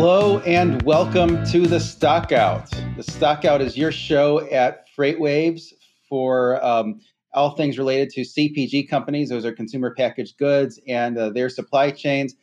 Hello and welcome to the Stockout. The Stockout is your show at FreightWaves for um, all things related to CPG companies. Those are consumer packaged goods and uh, their supply chains.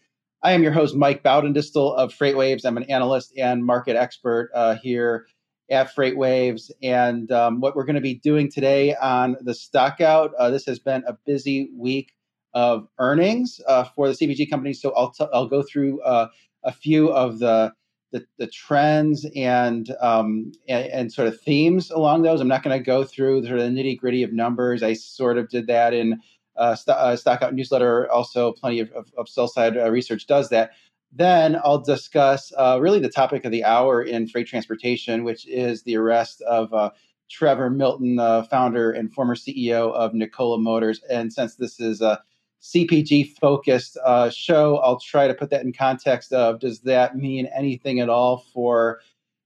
I am your host, Mike Baudendistel of FreightWaves. I'm an analyst and market expert uh, here at FreightWaves. And um, what we're going to be doing today on the Stockout, uh, this has been a busy week of earnings uh, for the CPG companies. So I'll, t- I'll go through uh, a few of the the, the trends and, um, and, and sort of themes along those. I'm not going to go through sort of the nitty gritty of numbers. I sort of did that in uh, st- uh, Stockout newsletter. Also, plenty of, of, of sell side uh, research does that. Then I'll discuss uh, really the topic of the hour in freight transportation, which is the arrest of uh, Trevor Milton, uh, founder and former CEO of Nikola Motors. And since this is a CPG focused uh, show. I'll try to put that in context of does that mean anything at all for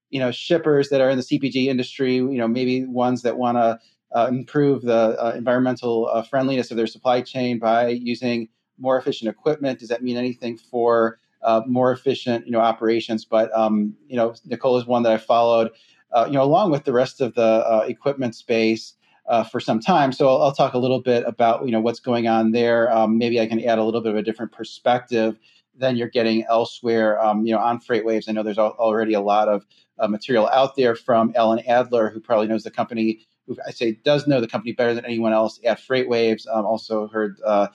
you know shippers that are in the CPG industry? You know, maybe ones that want to uh, improve the uh, environmental uh, friendliness of their supply chain by using more efficient equipment. Does that mean anything for uh, more efficient you know operations? But um, you know, Nikola is one that I followed. Uh, you know, along with the rest of the equipment space uh, for some time. So I'll, I'll, talk a little bit about you know what's going on there. Um, maybe I can add a little bit of a different perspective than you're getting elsewhere. Um, you know, on FreightWaves, I know there's al- already a lot of uh, material out there from Alan Adler, who probably knows the company. Who I say does know the company better than anyone else at FreightWaves. Um, also heard. Uh,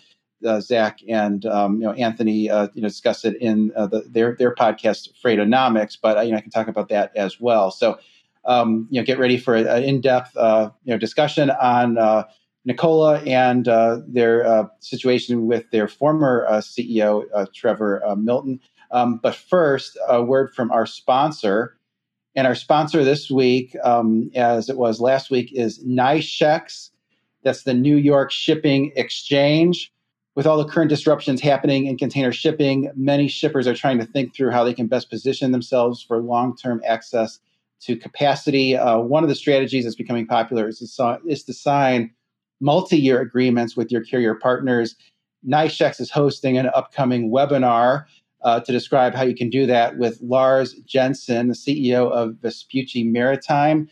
uh, Zach and um, you know Anthony, uh, you know, discuss it in uh, the, their their podcast Freightonomics, but you know I can talk about that as well. So um, you know, get ready for an in-depth, uh, you know, discussion on uh, Nikola and uh, their uh, situation with their former uh, CEO, uh, Trevor Milton. Um, but first, a word from our sponsor. And our sponsor this week, um, as it was last week, is NYSHEX. That's the New York Shipping Exchange. With all the current disruptions happening in container shipping, many shippers are trying to think through how they can best position themselves for long term access to capacity. Uh, one of the strategies that's becoming popular is to, is to sign multi-year agreements with your carrier partners. NYSHEX is hosting an upcoming webinar uh, to describe how you can do that with Lars Jensen, the CEO of Vespucci Maritime,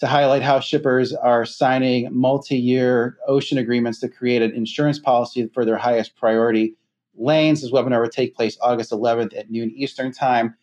to highlight how shippers are signing multi-year ocean agreements to create an insurance policy for their highest priority lanes. This webinar will take place August 11th at noon Eastern Time.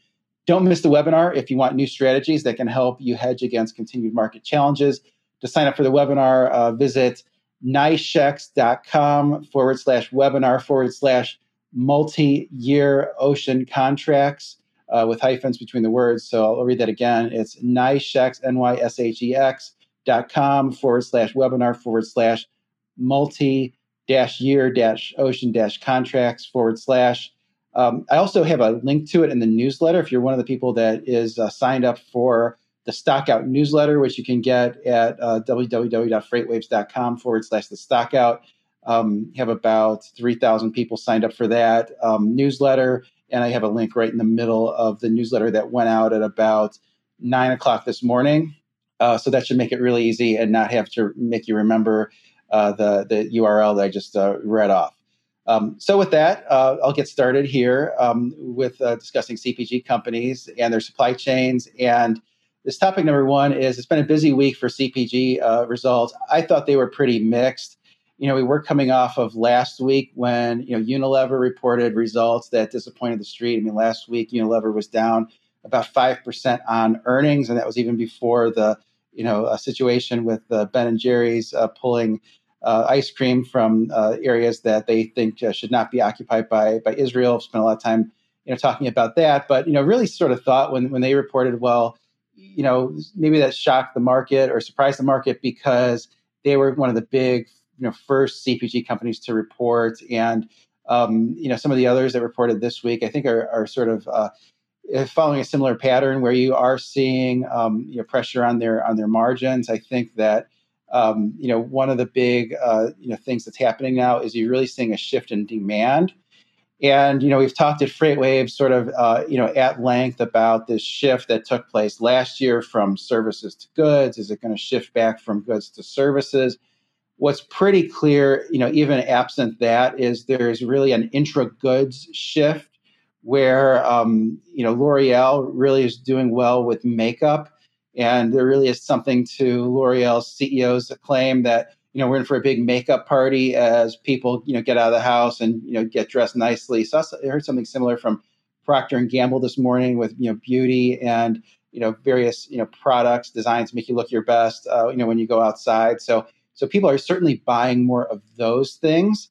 Don't miss the webinar if you want new strategies that can help you hedge against continued market challenges. To sign up for the webinar, uh, visit nyshex.com forward slash webinar forward slash multi year ocean contracts uh, with hyphens between the words. So I'll read that again. It's nyshex, N Y S H E X dot com forward slash webinar forward slash multi dash year dash ocean dash contracts forward slash um, I also have a link to it in the newsletter if you're one of the people that is uh, signed up for the Stockout newsletter, which you can get at uh, www.freightwaves.com forward slash the Stockout. Um, have about 3,000 people signed up for that um, newsletter. And I have a link right in the middle of the newsletter that went out at about nine o'clock this morning. Uh, so that should make it really easy and not have to make you remember uh, the, the URL that I just uh, read off. Um, so with that, uh, I'll get started here um, with uh, discussing CPG companies and their supply chains. And this topic number one is it's been a busy week for CPG uh, results. I thought they were pretty mixed. You know, we were coming off of last week when you know Unilever reported results that disappointed the street. I mean, last week Unilever was down about five percent on earnings, and that was even before the you know situation with uh, Ben and Jerry's uh, pulling uh, ice cream from uh, areas that they think uh, should not be occupied by by Israel. Spent a lot of time, you know, talking about that. But you know, really sort of thought when when they reported, well, you know, maybe that shocked the market or surprised the market because they were one of the big, you know, first CPG companies to report, and um, you know, some of the others that reported this week, I think, are, are sort of uh, following a similar pattern where you are seeing um, you know pressure on their on their margins. I think that um, you know, one of the big uh, you know things that's happening now is you're really seeing a shift in demand. And you know, we've talked at FreightWaves sort of uh, you know at length about this shift that took place last year from services to goods. Is it going to shift back from goods to services? What's pretty clear, you know, even absent that, is there's really an intra goods shift where um, you know L'Oreal really is doing well with makeup, and there really is something to L'Oreal's CEO's claim that you know we're in for a big makeup party as people you know get out of the house and you know get dressed nicely. So I heard something similar from Procter and Gamble this morning with you know beauty and you know various you know products designed to make you look your best uh, you know when you go outside. So so people are certainly buying more of those things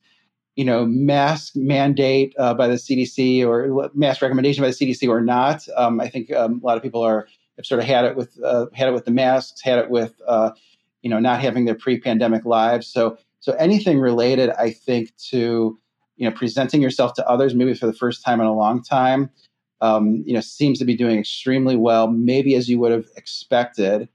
you know, mask mandate uh, by the CDC or mask recommendation by the CDC or not. Um, I think um, a lot of people are have sort of had it with uh, had it with the masks, had it with uh, you know not having their pre-pandemic lives. So so anything related, I think, to you know presenting yourself to others, maybe for the first time in a long time, um, you know, seems to be doing extremely well, maybe as you would have expected.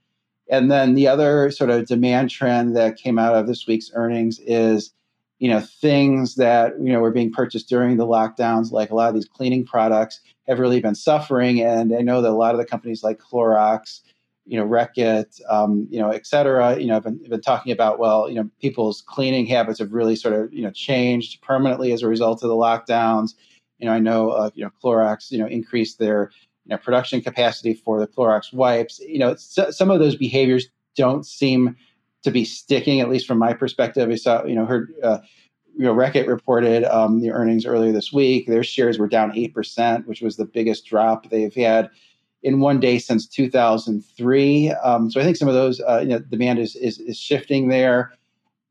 And then the other sort of demand trend that came out of this week's earnings is you know things that you know were being purchased during the lockdowns like a lot of these cleaning products have really been suffering. And i know that a lot of the companies like clorox you know reckitt um, you know et cetera you know have been, been talking about well you know people's cleaning habits have really sort of you know changed permanently as a result of the lockdowns. You know i know uh, you know clorox you know increased their you know production capacity for the clorox wipes. You know some of those behaviors don't seem to be sticking, at least from my perspective. I saw, you know, heard, uh, you know, Reckitt reported um, the earnings earlier this week. Their shares were down 8%, which was the biggest drop they've had in one day since 2003. Um, so I think some of those, uh, you know, demand is, is, is, shifting there.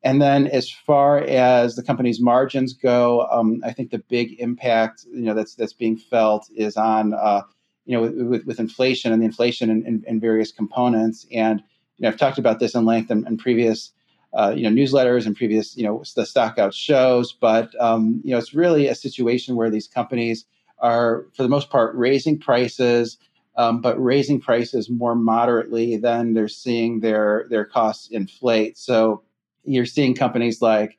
And then as far as the company's margins go, um, I think the big impact, you know, that's, that's being felt is on, uh, you know, with, with, with, inflation and the inflation in, in, in various components. And you know, I've talked about this in length in, in previous, uh, you know, newsletters and previous, you know, the stock out shows. But um, you know, it's really a situation where these companies are, for the most part, raising prices, um, but raising prices more moderately than they're seeing their their costs inflate. So you're seeing companies like,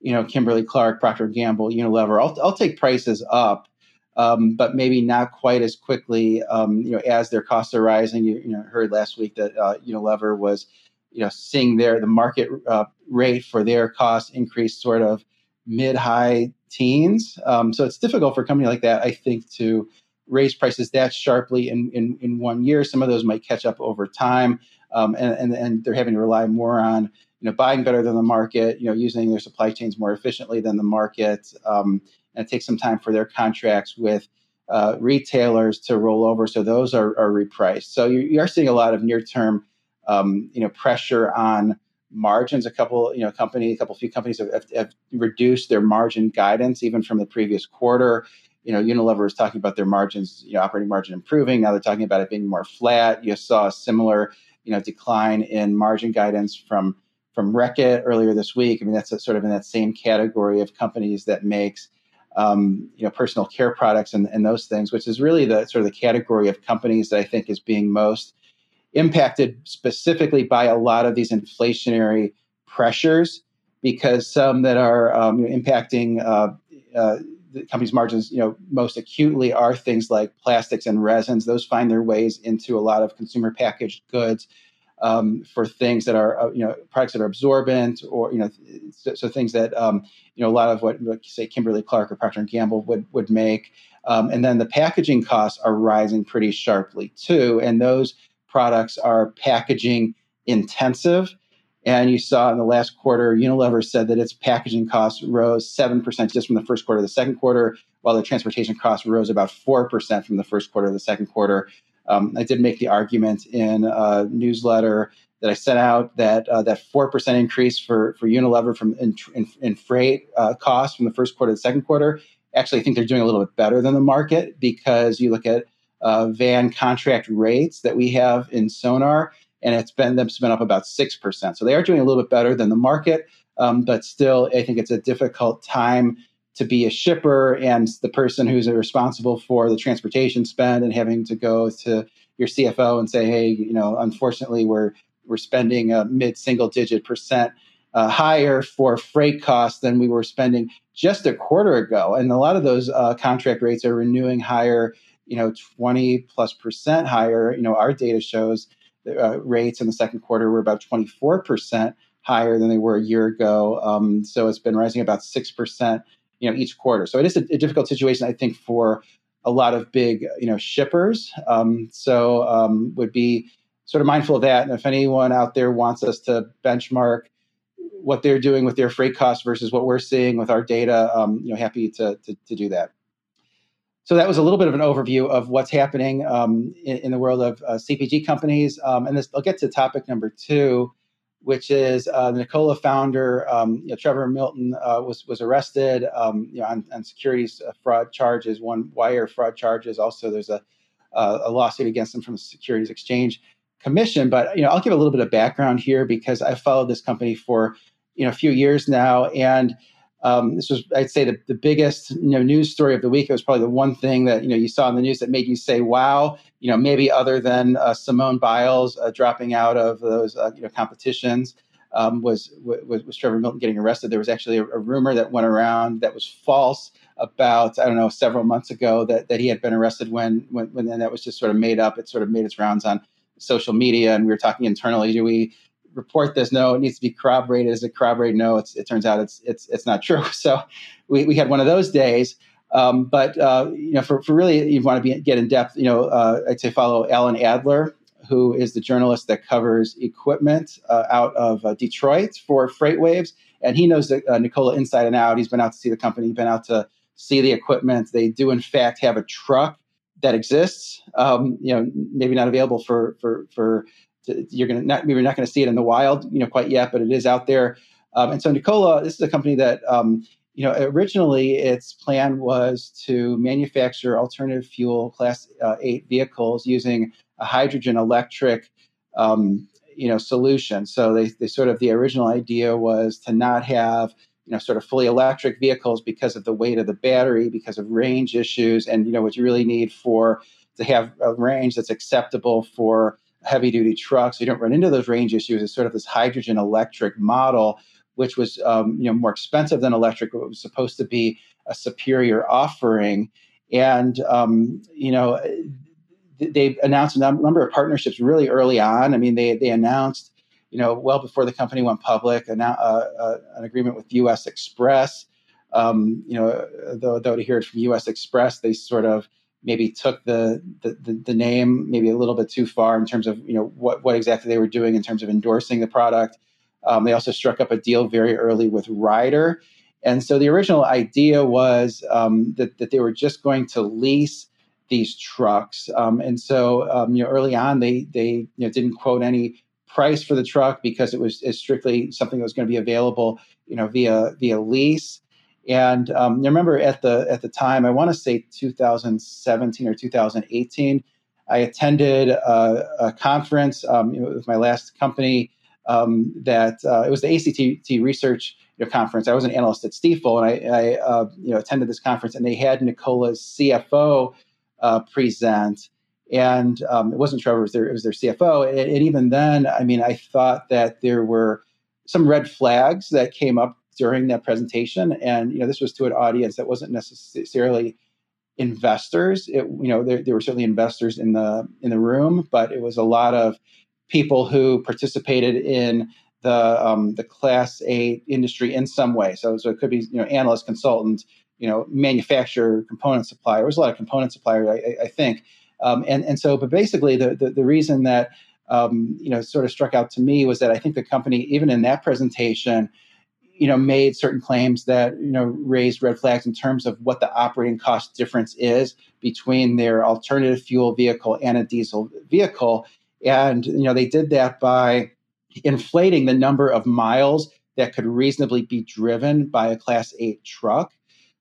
you know, Kimberly Clark, Procter Gamble, Unilever. I'll, I'll take prices up um, but maybe not quite as quickly, um, you know, as their costs are rising. You, you know, heard last week that uh, Unilever was, you know, seeing their the market uh, rate for their cost increase sort of mid high teens. Um, so it's difficult for a company like that, I think, to raise prices that sharply in, in, in one year. Some of those might catch up over time, um, and, and and they're having to rely more on you know buying better than the market, you know, using their supply chains more efficiently than the market. Um, and it takes some time for their contracts with uh, retailers to roll over. So those are, are repriced. So you, you, are seeing a lot of near term, um, you know, pressure on margins. A couple, you know, company, a couple few companies have, have, have, reduced their margin guidance even from the previous quarter. You know, Unilever is talking about their margins, you know, operating margin improving. Now they're talking about it being more flat. You saw a similar, you know, decline in margin guidance from from Reckitt earlier this week. I mean, that's sort of in that same category of companies that makes um, you know, personal care products and, and those things, which is really the sort of the category of companies that I think is being most impacted specifically by a lot of these inflationary pressures, because some that are um, impacting uh, uh, the company's margins, you know, most acutely are things like plastics and resins. Those find their ways into a lot of consumer packaged goods um, for things that are uh, you know products that are absorbent or you know so, so things that um, you know a lot of what say Kimberly Clark or Procter and Gamble would would make. Um, and then the packaging costs are rising pretty sharply too, and those products are packaging intensive. And you saw in the last quarter, Unilever said that its packaging costs rose 7% just from the first quarter to the second quarter, while the transportation costs rose about 4% from the first quarter to the second quarter. Um, I did make the argument in a newsletter that I sent out that uh, that four percent increase for for Unilever from in, in, in freight uh, costs from the first quarter to the second quarter. Actually, I think they're doing a little bit better than the market because you look at uh, van contract rates that we have in Sonar, and it's been them been up about six percent. So they are doing a little bit better than the market, um, but still, I think it's a difficult time to be a shipper and the person who's responsible for the transportation spend and having to go to your CFO and say, hey, you know, unfortunately, we're we're spending a mid single digit percent uh, higher for freight costs than we were spending just a quarter ago, and a lot of those uh, contract rates are renewing higher, you know, twenty plus percent higher. You know, our data shows uh, rates in the second quarter were about twenty four percent higher than they were a year ago. Um, so it's been rising about six percent you know each quarter. So it is a, a difficult situation, I think, for a lot of big you know shippers. Um, so um, would be sort of mindful of that. And if anyone out there wants us to benchmark what they're doing with their freight costs versus what we're seeing with our data, um, you know, happy to, to, to do that. So that was a little bit of an overview of what's happening um, in, in, the world of uh, CPG companies. Um, and this, I'll get to topic number two, which is uh, the Nikola founder, um, you know, Trevor Milton, uh, was was arrested um, you know, on, on securities uh, fraud charges, one wire fraud charges. Also, there's a a lawsuit against him from the Securities Exchange Commission. But you know, I'll give a little bit of background here because I've followed this company for you know a few years now, and um, this was, I'd say, the, the biggest you know news story of the week. It was probably the one thing that you know you saw in the news that made you say, "Wow!" You know, maybe other than uh, Simone Biles uh, dropping out of those uh, you know competitions, um, was, was, was Trevor Milton getting arrested. There was actually a, a, rumor that went around that was false about I don't know several months ago that that he had been arrested when when when that was just sort of made up. It sort of made its rounds on social media, and we were talking internally. Do we report this? No, it needs to be corroborated. Is it corroborated? No, it's, it turns out it's it's it's not true. So we, we had one of those days. Um, but uh, you know, for, for really you want to be get in depth, you know, uh, I'd say follow Alan Adler, who is the journalist that covers equipment uh, out of uh, Detroit for FreightWaves, and he knows the, uh, Nikola inside and out. He's been out to see the company, been out to see the equipment. They do in fact have a truck that exists. Um, you know, maybe not available for for for you're going to not maybe not going to see it in the wild, you know, quite yet, but it is out there. Um, and so Nikola, this is a company that um, you know originally its plan was to manufacture alternative fuel Class uh, Eight vehicles using a hydrogen electric. Um, you know solution so they, they sort of the original idea was to not have you know sort of fully electric vehicles because of the weight of the battery because of range issues and you know what you really need for to have a range that's acceptable for heavy duty trucks. You don't run into those range issues. It's sort of this hydrogen electric model, which was um, you know more expensive than electric, but was supposed to be a superior offering. And um, you know they announced a number of partnerships really early on. I mean, they they announced you know well before the company went public an, uh, uh, an agreement with U.S. Express. Um, you know, though, though to hear it from U.S. Express, they sort of maybe took the, the, the name maybe a little bit too far in terms of you know what what exactly they were doing in terms of endorsing the product. Um, they also struck up a deal very early with Ryder, and so the original idea was um, that that they were just going to lease these trucks. Um, and so um, you know early on they they you know didn't quote any price for the truck because it was strictly something that was going to be available you know via via lease. And um, I remember at the at the time, I want to say 2017 or 2018, I attended a, a conference um, with my last company. Um, that uh, it was the ACT Research you know, conference. I was an analyst at Stifel, and I, I uh, you know attended this conference, and they had Nikola's CFO uh, present. And um, it wasn't Trevor; it was their, it was their CFO. And, and even then, I mean, I thought that there were some red flags that came up during that presentation. And you know, this was to an audience that wasn't necessarily investors. It, you know, there, there were certainly investors in the in the room, but it was a lot of people who participated in the um, the Class 8 industry in some way. So, so it could be you know analyst, consultant, you know, manufacturer, component supplier. There was a lot of component suppliers, I, I think. Um, and and so, but basically, the the, the reason that um, you know sort of struck out to me was that I think the company, even in that presentation, you know, made certain claims that you know raised red flags in terms of what the operating cost difference is between their alternative fuel vehicle and a diesel vehicle, and you know they did that by inflating the number of miles that could reasonably be driven by a Class 8 truck.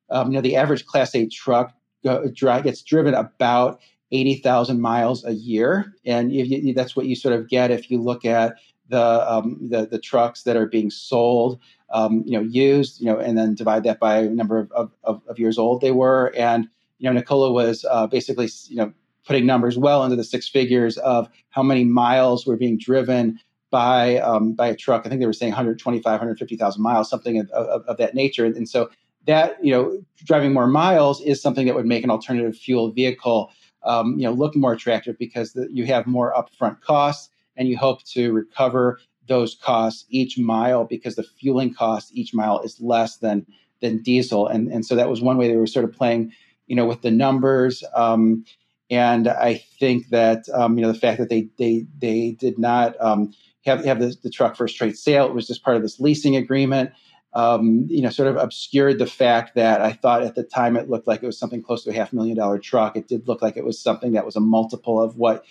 Um, you know, the average Class 8 truck go, dry, gets driven about 80,000 miles a year, and you, that's what you sort of get if you look at the um, the, the trucks that are being sold um, you know, used, you know, and then divide that by number of, of, of years old they were. And, you know, Nikola was uh, basically, you know, putting numbers well into the six figures of how many miles were being driven by um, by a truck. I think they were saying 125, 150,000 miles, something of, of, of, that nature. And so that, you know, driving more miles is something that would make an alternative fuel vehicle, um, you know, look more attractive because the, you have more upfront costs and you hope to recover those costs each mile because the fueling cost each mile is less than than diesel and and so that was one way they were sort of playing you know, with the numbers. Um, and I think that um, you know the fact that they they they did not um, have have the, the, truck for a straight sale, it was just part of this leasing agreement. Um, you know, sort of obscured the fact that I thought at the time it looked like it was something close to a half million dollar truck. It did look like it was something that was a multiple of what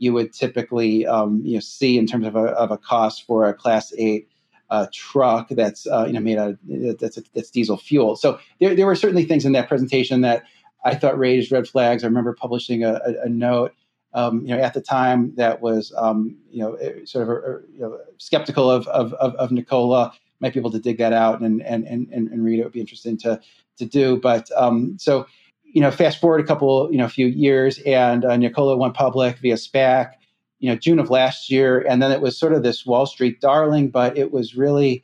you would typically um, you know see in terms of a, of a cost for a Class Eight uh, truck that's uh, you know made out that's that's diesel fuel. So there there were certainly things in that presentation that I thought raised red flags. I remember publishing a, a, a note, um, you know, at the time that was, um, you know, sort of a, a, you know, skeptical of, of, of, of, Nikola. Might be able to dig that out and and and, and read it. Would be interesting to to do. But um, so, you know, fast forward a couple, you know, a few years, and uh, Nikola went public via SPAC. You know, June of last year, and then it was sort of this Wall Street darling, but it was really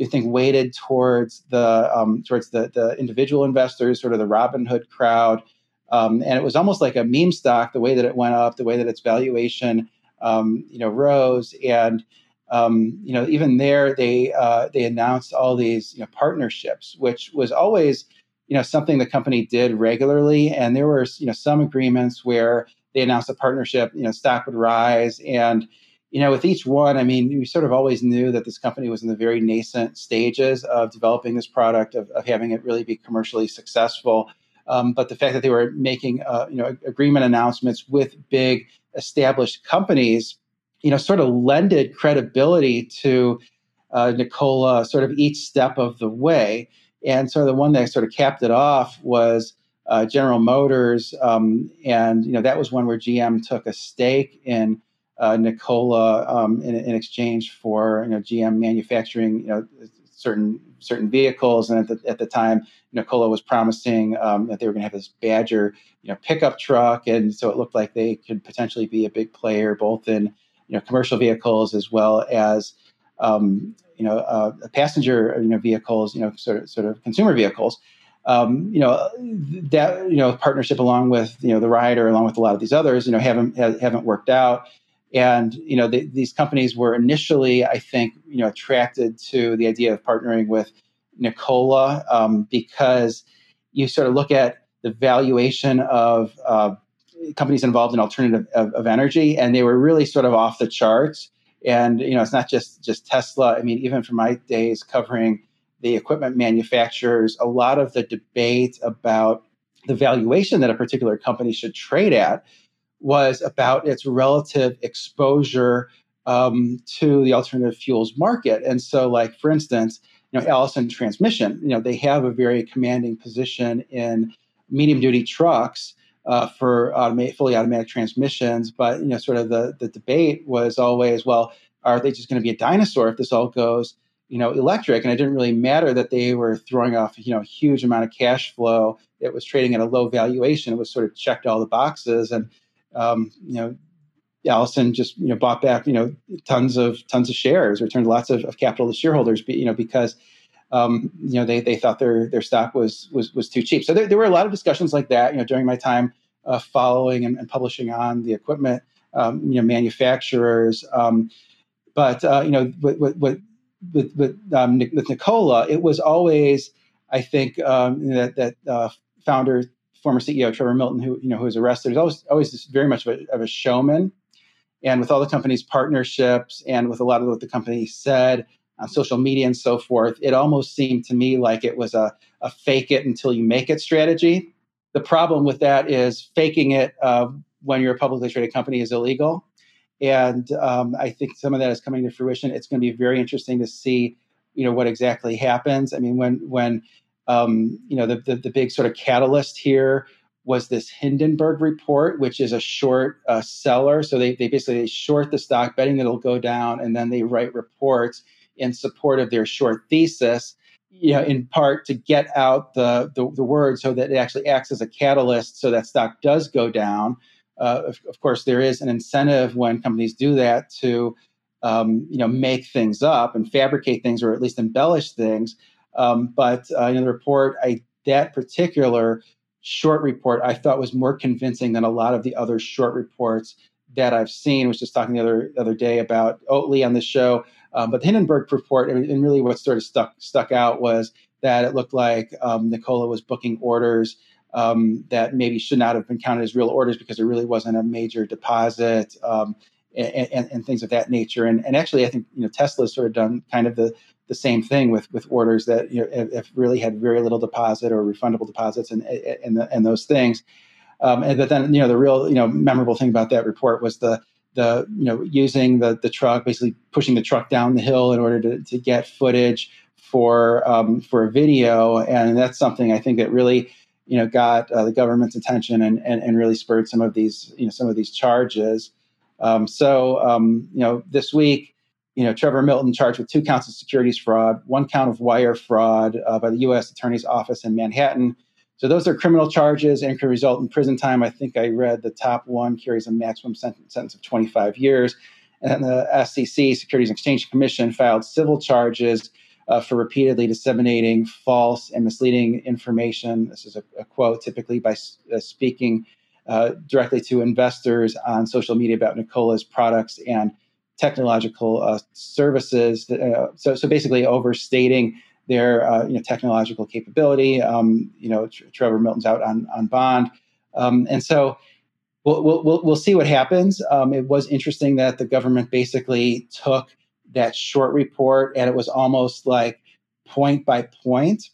I think weighted towards the um, towards the the individual investors, sort of the Robinhood crowd, um, and it was almost like a meme stock. The way that it went up, the way that its valuation, um, you know, rose, and um, you know, even there they uh, they announced all these you know partnerships, which was always you know something the company did regularly, and there were you know some agreements where they announced a partnership, you know, stock would rise and you know, with each one, I mean, we sort of always knew that this company was in the very nascent stages of developing this product, of, of having it really be commercially successful. Um, but the fact that they were making, uh, you know, agreement announcements with big established companies, you know, sort of lended credibility to uh, Nikola sort of each step of the way. And so the one that sort of capped it off was uh, General Motors, um, and you know that was one where GM took a stake in uh, Nikola um, in, in, exchange for you know GM manufacturing you know certain certain vehicles, and at the, at the time Nikola was promising um, that they were going to have this Badger you know pickup truck, and so it looked like they could potentially be a big player both in you know commercial vehicles as well as um, you know uh, passenger you know vehicles, you know sort of sort of consumer vehicles. Um, you know that you know partnership along with you know the Ryder along with a lot of these others you know haven't haven't worked out and you know, the, these companies were initially, I think, you know, attracted to the idea of partnering with Nikola um, because you sort of look at the valuation of uh, companies involved in alternative of, of, energy, and they were really sort of off the charts. And you know, it's not just just Tesla. I mean, even from my days covering the equipment manufacturers, a lot of the debate about the valuation that a particular company should trade at was about its relative exposure um, to the alternative fuels market. And so, like for instance, you know, Allison Transmission, you know, they have a very commanding position in medium duty trucks uh, for automate, fully automatic transmissions. But you know, sort of the the debate was always, well, are they just going to be a dinosaur if this all goes? you know, electric, and it didn't really matter that they were throwing off, you know, a huge amount of cash flow. It was trading at a low valuation. It was sort of checked all the boxes, and um, you know, Allison just you know bought back you know tons of tons of shares, returned lots of, of capital to shareholders, you know, because um, you know they they thought their their stock was was was too cheap. So there, there were a lot of discussions like that, you know, during my time uh, following and, and, publishing on the equipment, um, you know, manufacturers. Um, but uh, you know, with with with, with, with, um, with Nikola, it was always I think um, that that uh, founder former CEO Trevor Milton, who you know who was arrested, was always always very much of a, of a, showman. And with all the company's partnerships and with a lot of what the company said on social media and so forth, it almost seemed to me like it was a, a fake it until you make it strategy. The problem with that is faking it uh, when you're a publicly traded company is illegal. And um, I think some of that is coming to fruition. It's going to be very interesting to see, you know, what exactly happens. I mean, when when um, you know, the, the, the, big sort of catalyst here was this Hindenburg report, which is a short uh, seller. So they, they basically short the stock, betting that it'll go down, and then they write reports in support of their short thesis. You know, in part to get out the, the, the word so that it actually acts as a catalyst so that stock does go down. Uh, of, of, course, there is an incentive when companies do that to, um, you know, make things up and fabricate things or at least embellish things. Um, but uh, in the report, I that particular short report I thought was more convincing than a lot of the other short reports that I've seen. I was just talking the other other day about Oatly on the show, um, but the Hindenburg report, and, really what sort of stuck stuck out was that it looked like um, Nikola was booking orders um, that maybe should not have been counted as real orders because there really wasn't a major deposit um, and, and, and, things of that nature. And, and actually, I think you know Tesla's sort of done kind of the the same thing with with orders that you know have really had very little deposit or refundable deposits and and, the, and those things. Um, and but then you know the real you know memorable thing about that report was the the you know using the the truck basically pushing the truck down the hill in order to, to get footage for um, for a video and that's something I think that really you know got uh, the government's attention and, and and really spurred some of these you know some of these charges. Um, so um, you know this week you know Trevor Milton charged with two counts of securities fraud, one count of wire fraud uh, by the U.S. Attorney's Office in Manhattan. So those are criminal charges and could result in prison time. I think I read the top one carries a maximum sentence of 25 years. And the SEC, Securities and Exchange Commission, filed civil charges uh, for repeatedly disseminating false and misleading information. This is a, a quote, typically by uh, speaking uh, directly to investors on social media about Nikola's products and technological uh, services. Uh, so, so basically, overstating their uh, you know, technological capability. Um, you know, Trevor Milton's out on on bond, um, and so we'll, we'll we'll see what happens. Um, it was interesting that the government basically took that short report and it was almost like point by point.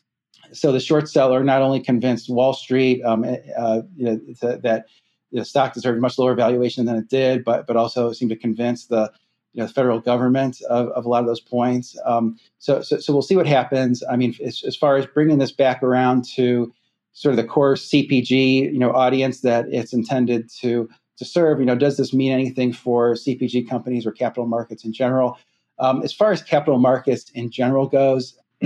So the short seller not only convinced Wall Street um, eh, uh, you know, that the stock deserved much lower valuation than it did, but but also seemed to convince the you know, the federal government of, of a lot of those points. Um, so, so, so we'll see what happens. I mean, as, as, far as bringing this back around to sort of the core CPG, you know, audience that it's intended to to serve, you know, does this mean anything for CPG companies or capital markets in general? Um, as far as capital markets in general goes,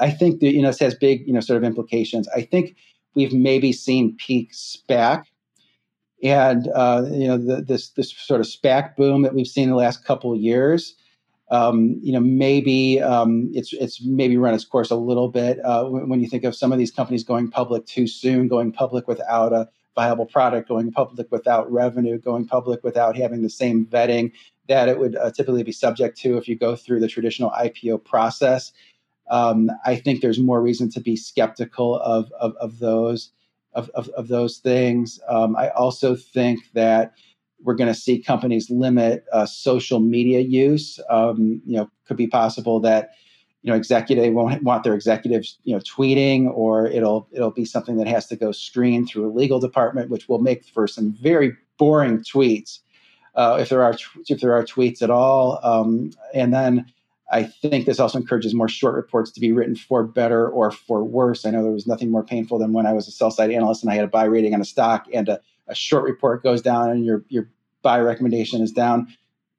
I think that you know this has big, you know, sort of implications. I think we've maybe seen peak SPAC and uh, you know the, this this sort of SPAC boom that we've seen the last couple of years. Um, you know, maybe um, it's it's maybe run its course a little bit uh, when, when, you think of some of these companies going public too soon, going public without a viable product, going public without revenue, going public without having the same vetting that it would uh, typically be subject to if you go through the traditional IPO process. Um, I think there's more reason to be skeptical of of, of those of, of, of those things. Um, I also think that we're going to see companies limit uh, social media use. Um, you know, could be possible that you know executive won't want their executives you know tweeting, or it'll it'll be something that has to go screened through a legal department, which will make for some very boring tweets uh, if there are if there are tweets at all. Um, and then I think this also encourages more short reports to be written for better or for worse. I know there was nothing more painful than when I was a sell side analyst and I had a buy rating on a stock and a, a short report goes down and your, your buy recommendation is down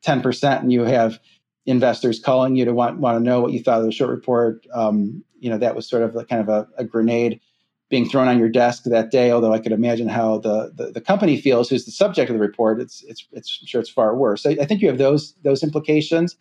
10% and you have investors calling you to want, want to know what you thought of the short report. Um, you know, that was sort of like kind of a, a, grenade being thrown on your desk that day. Although I could imagine how the, the, the company feels, who's the subject of the report. It's, it's, it's I'm sure it's far worse. So I think you have those, those implications.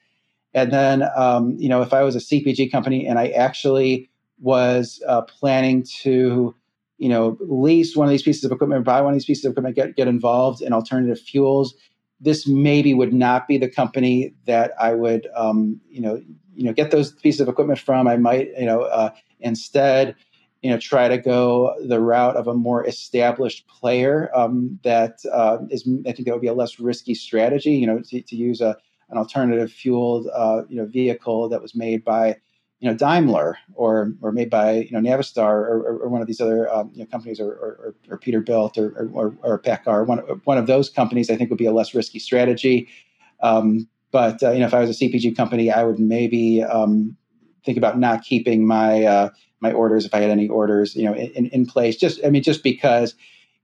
And then, um, you know, if I was a CPG company and I actually was uh, planning to, you know, lease one of these pieces of equipment, buy one of these pieces of equipment, get get involved in alternative fuels, this maybe would not be the company that I would, um, you know, you know, get those pieces of equipment from. I might, you know, uh, instead, you know, try to go the route of a more established player um, that uh, is. I think that would be a less risky strategy. You know, to, to use a an alternative fueled uh, you know vehicle that was made by you know Daimler or or made by you know Navistar or, or one of these other um, you know, companies or, or, or, Peterbilt or or, or one one of those companies I think would be a less risky strategy. Um, but uh, you know if I was a CPG company, I would maybe um, think about not keeping my uh, my orders if I had any orders you know in, in place. Just I mean just because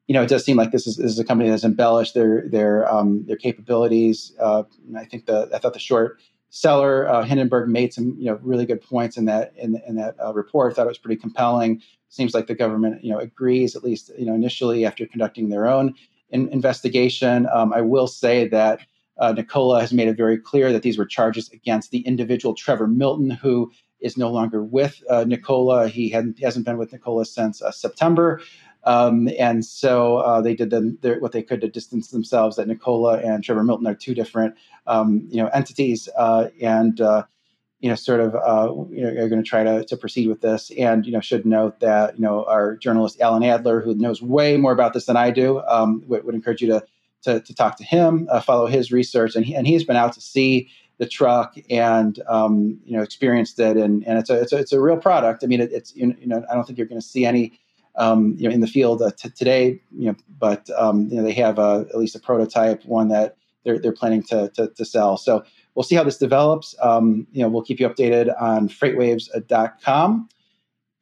you know, it does seem like this is, this is a company that's embellished their their um, their capabilities. Uh, I think the I thought the short seller uh, Hindenburg made some you know really good points in that in, in that uh, report. I thought it was pretty compelling. Seems like the government you know agrees at least you know initially after conducting their own in, investigation. Um, I will say that uh, Nikola has made it very clear that these were charges against the individual Trevor Milton, who is no longer with uh, Nikola. He hadn't, hasn't been with Nikola since uh, September. Um, and so uh, they did the, what they could to distance themselves. That Nikola and Trevor Milton are two different, um, you know, entities, uh, and uh, you know, sort of, uh, you know, are going to try to, to proceed with this. And, you know, should note that, you know, our journalist, Alan Adler, who knows way more about this than I do, um, would, would, encourage you to, to, to talk to him, uh, follow his research. And, he, and he's been out to see the truck and, um, you know, experienced it. And, and it's, a, it's, a, it's a real product. I mean, it, it's, you know, I don't think you're going to see any, um, you know, in the field uh, t- today, you know, but, um, you know, they have a, at least a prototype, one that they're, they're planning to, to, to sell. So we'll see how this develops. Um, you know, we'll keep you updated on freightwaves.com.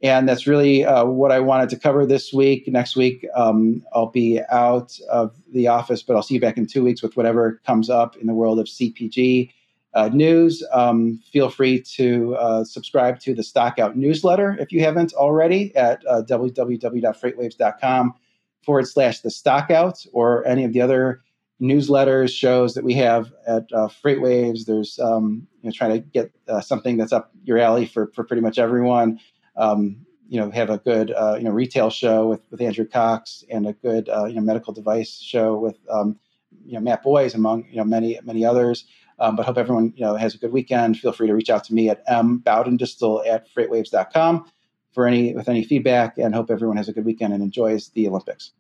And that's really uh, what I wanted to cover this week. Next week, um, I'll be out of the office, but I'll see you back in two weeks with whatever comes up in the world of CPG uh, news. Um, feel free to uh, subscribe to the Stockout newsletter if you haven't already at uh, www.freightwaves.com forward slash the Stockout or any of the other newsletters, shows that we have at uh, FreightWaves. There's um, you know trying to get uh, something that's up your alley for for pretty much everyone. Um, you know, have a good uh, you know retail show with with Andrew Cox and a good uh, you know medical device show with um, you know Matt Boys among you know many many others. Um, but hope everyone you know has a good weekend. Feel free to reach out to me at mbaudendistel at freightwaves.com for any with any feedback, and hope everyone has a good weekend and enjoys the Olympics.